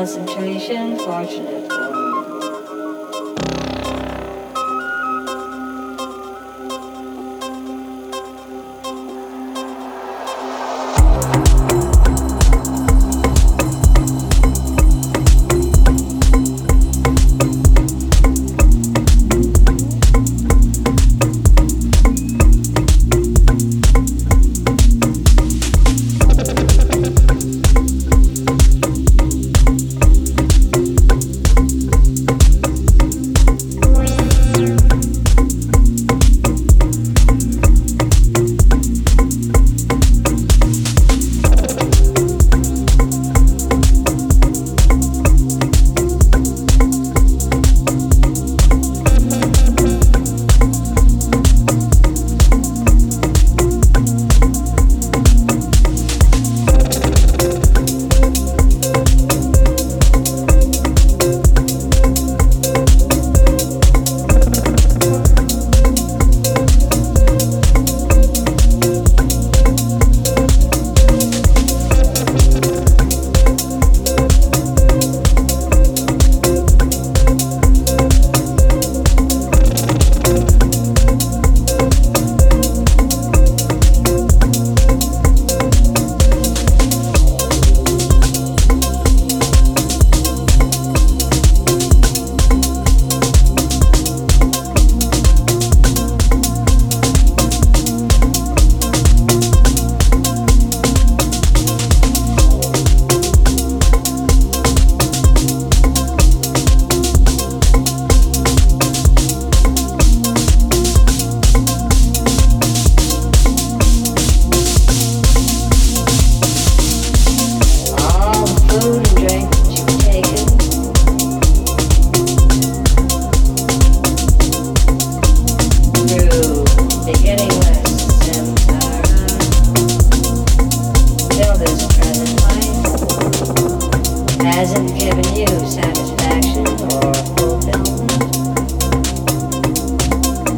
concentration, fortunate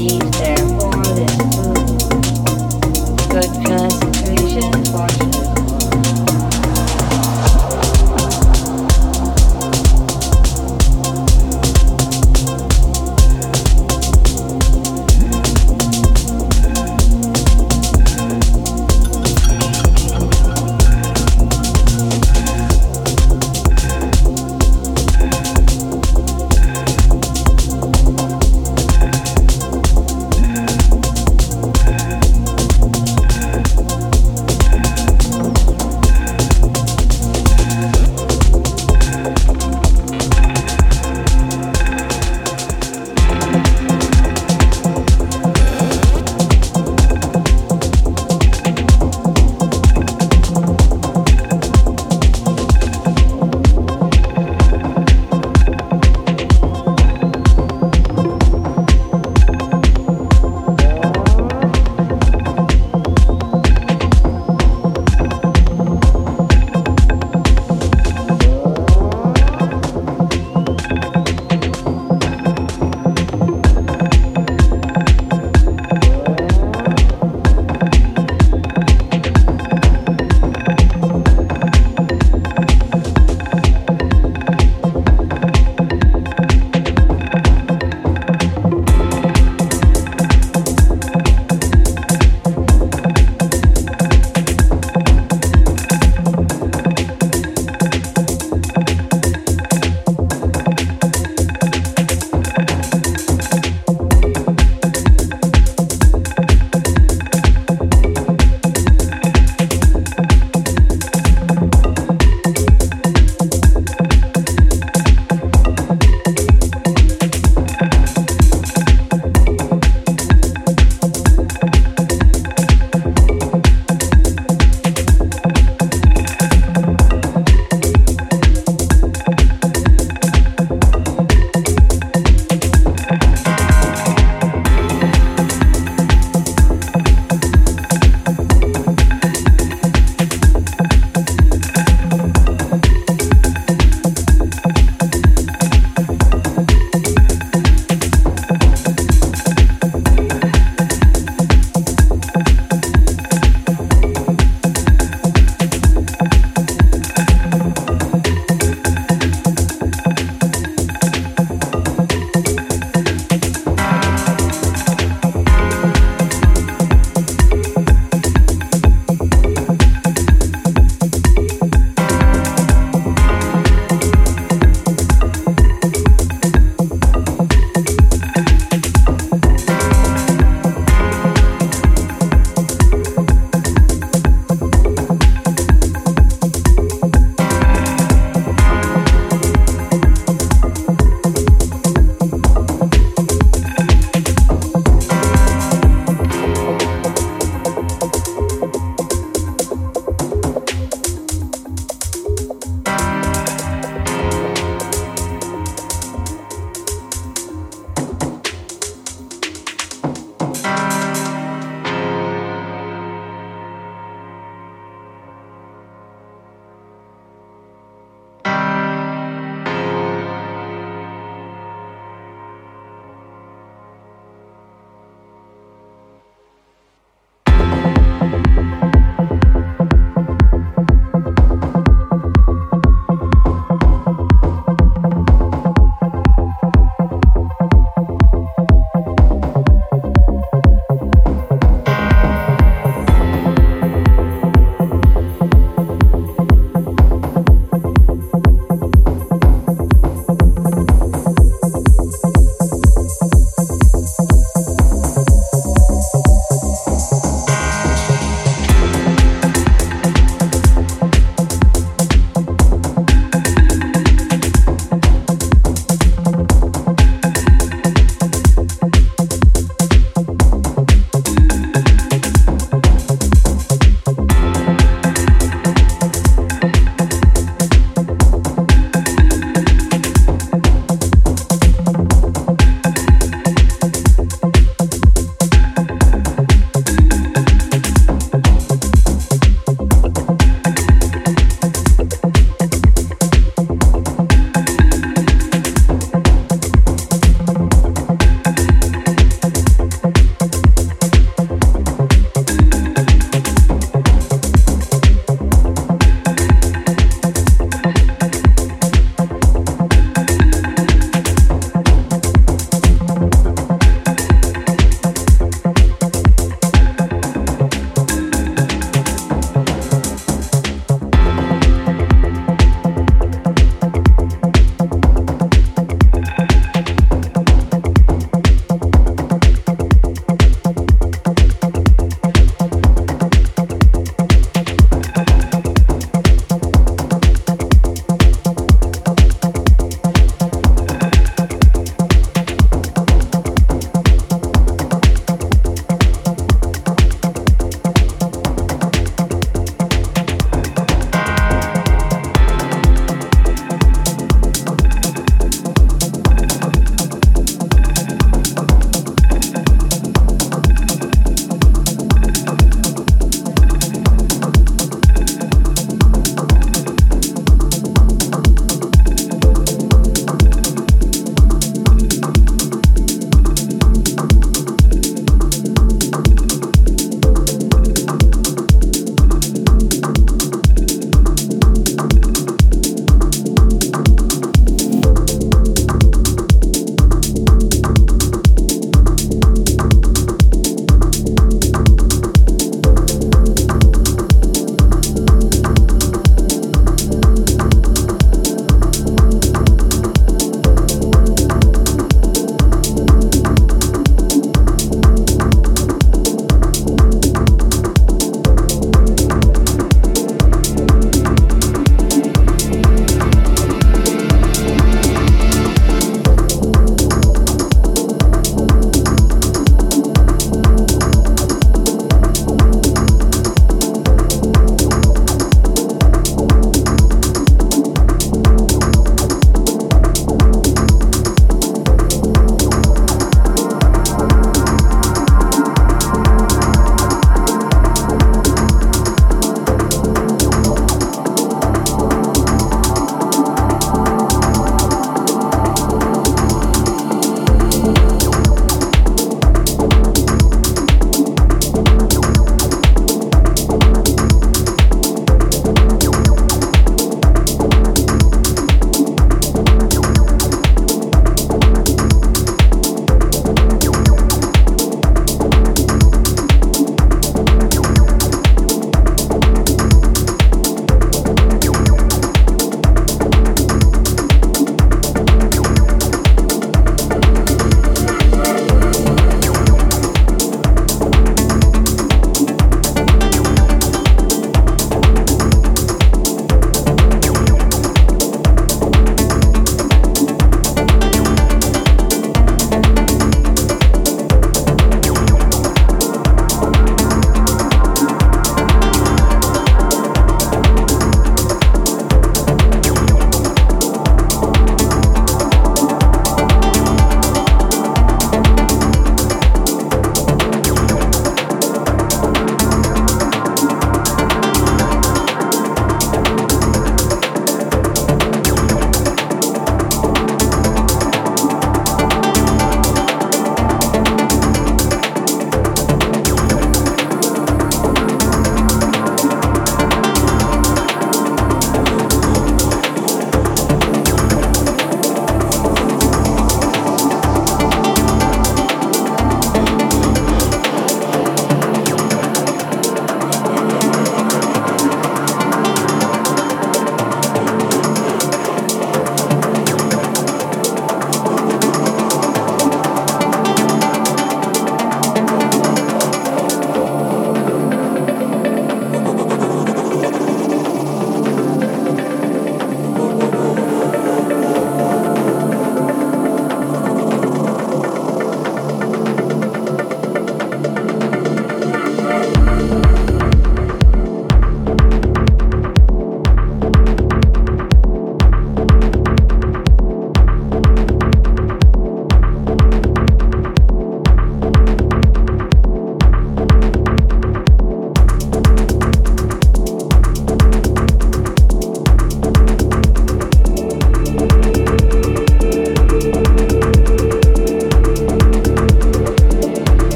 need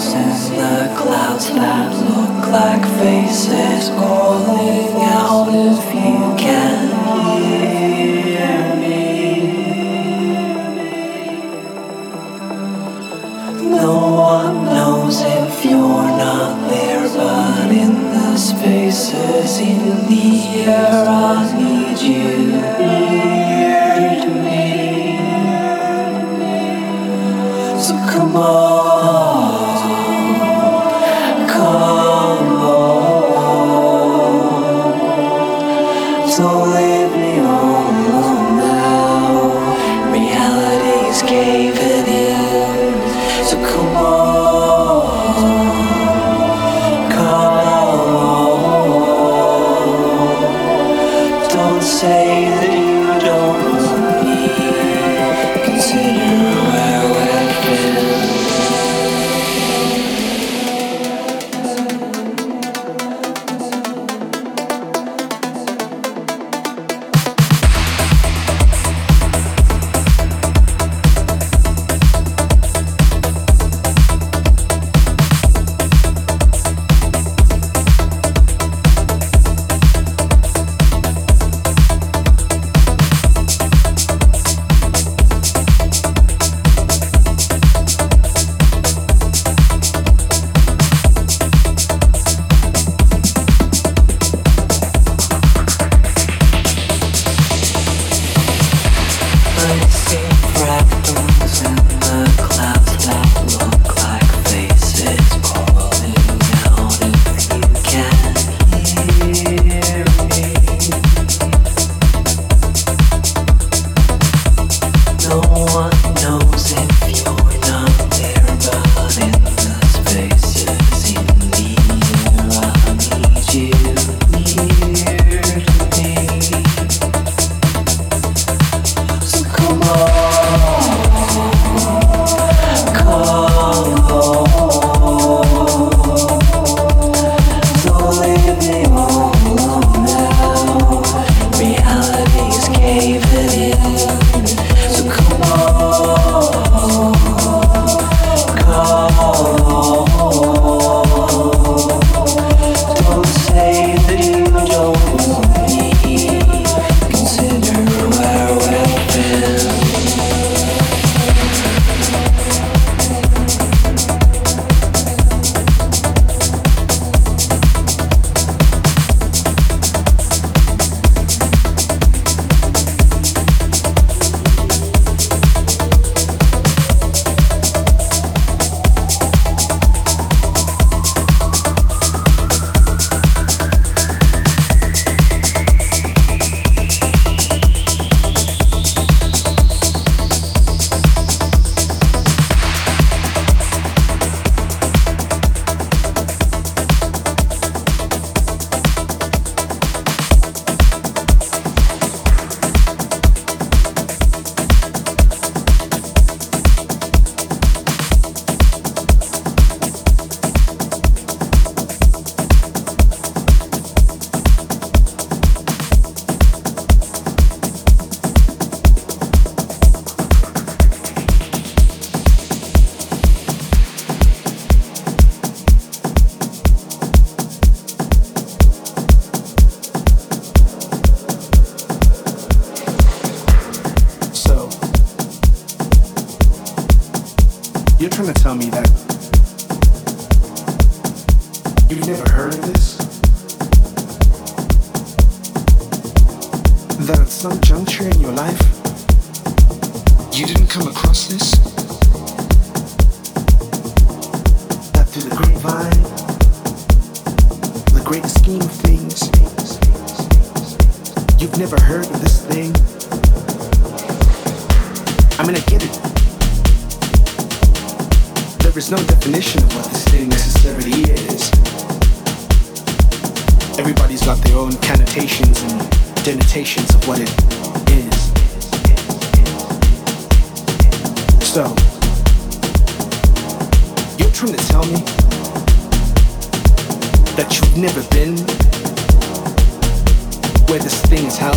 Since the clouds that look like faces calling out if you can hear me. No one knows if you're not there, but in the spaces in the air. So, you're trying to tell me that you've never been where this thing is held?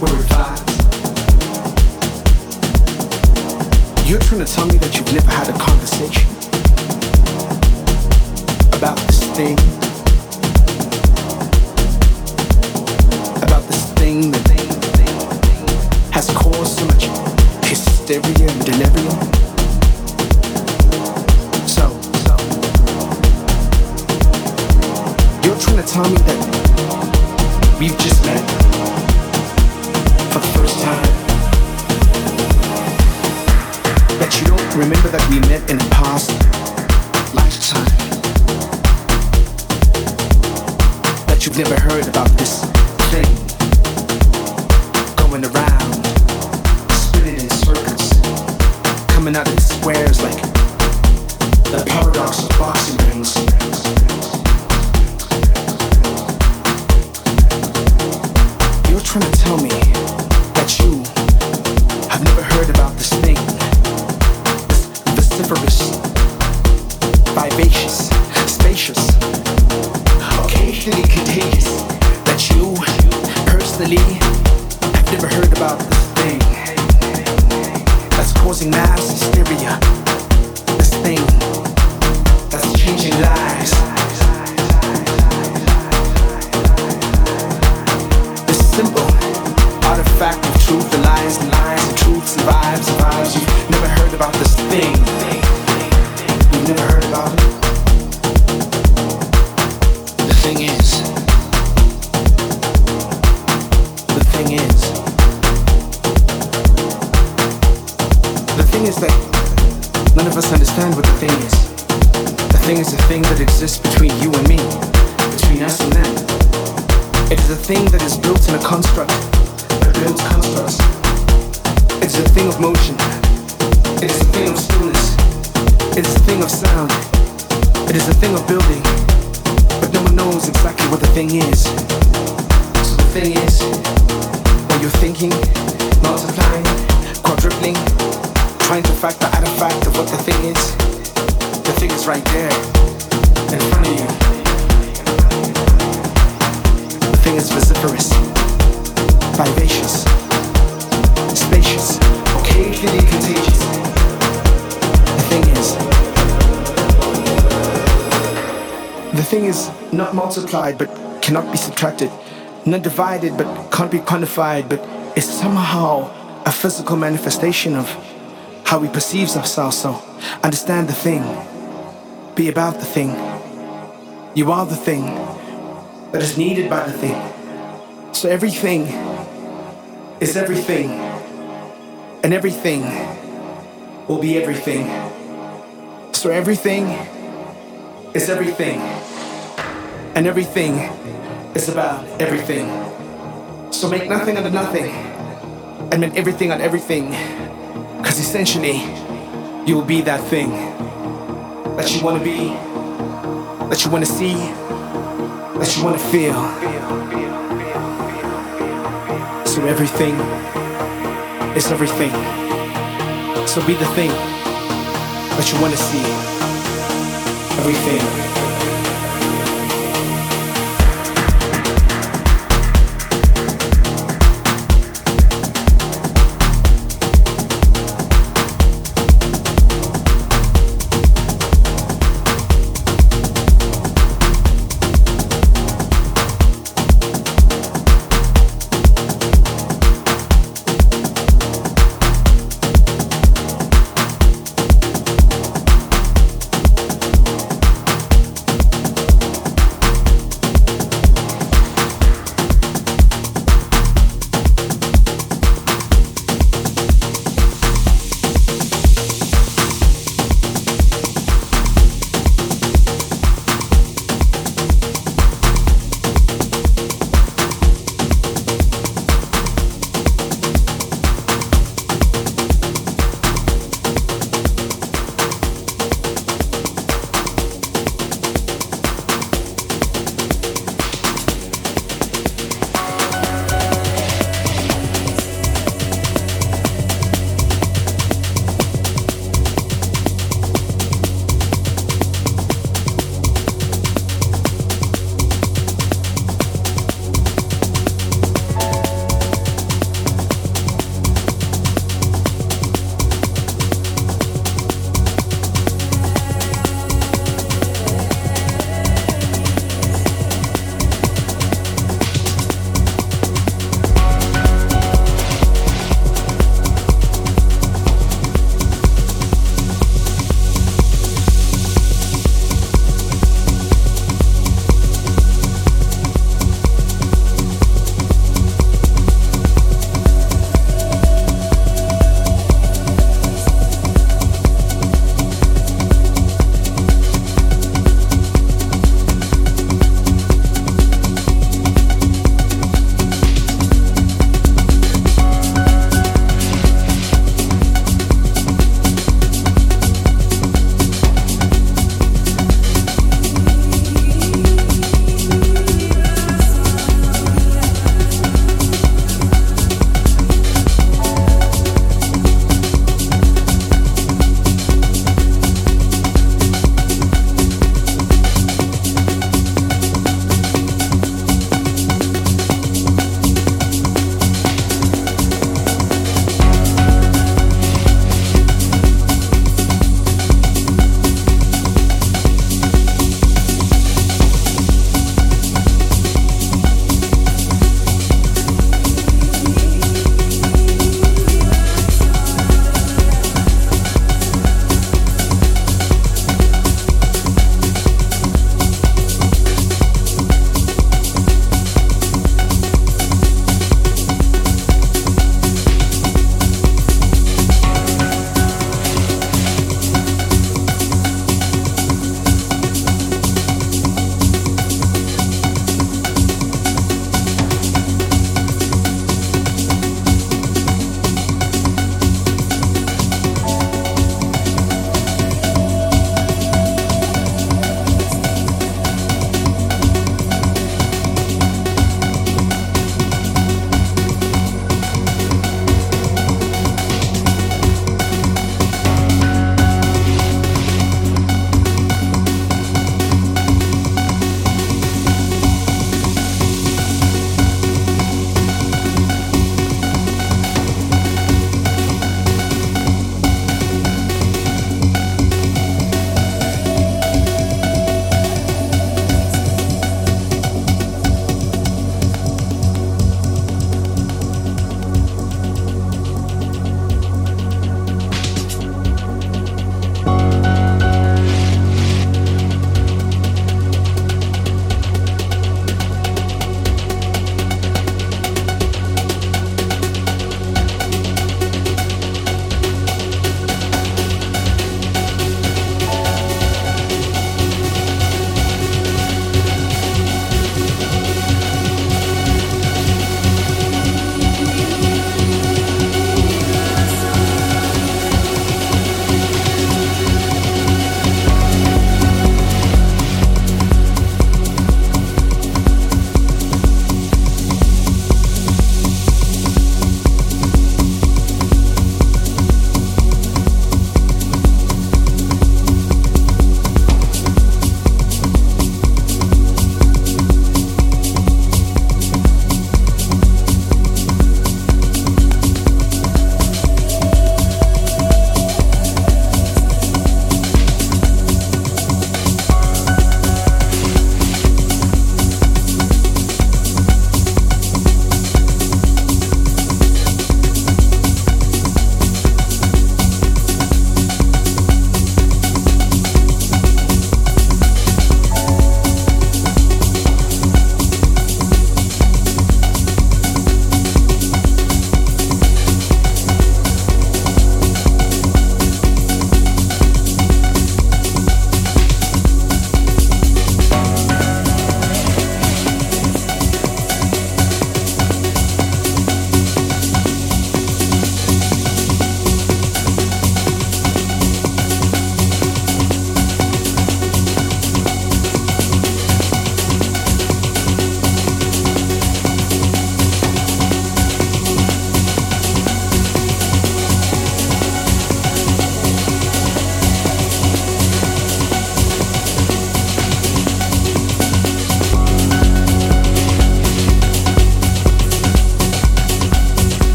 Where it vibes? You're trying to tell me that you've never had a conversation about this thing? About this thing that has caused so much hysteria and delirium? So, so you're trying to tell me that we've just met for the first time? That you don't remember that we met in a past lifetime? That you've never heard about this thing going around, coming out in squares like the paradox of boxing rings. It is a thing of sound. It is a thing of building. But no one knows exactly what the thing is. So the thing is, when you're thinking, multiplying, quadrupling, trying to factor out a fact of what the thing is, the thing is right there, in front of you. The thing is vociferous, vivacious, spacious, occasionally contagious. The thing is, the thing is not multiplied but cannot be subtracted, not divided but can't be quantified, but is somehow a physical manifestation of how we perceive ourselves. So understand the thing, be about the thing. You are the thing that is needed by the thing. So everything is everything, and everything will be everything. So everything is everything, and everything is about everything. So make nothing out of nothing, and make everything out of everything, because essentially, you will be that thing that you want to be, that you want to see, that you want to feel. So everything is everything. So be the thing that you want to see. Everything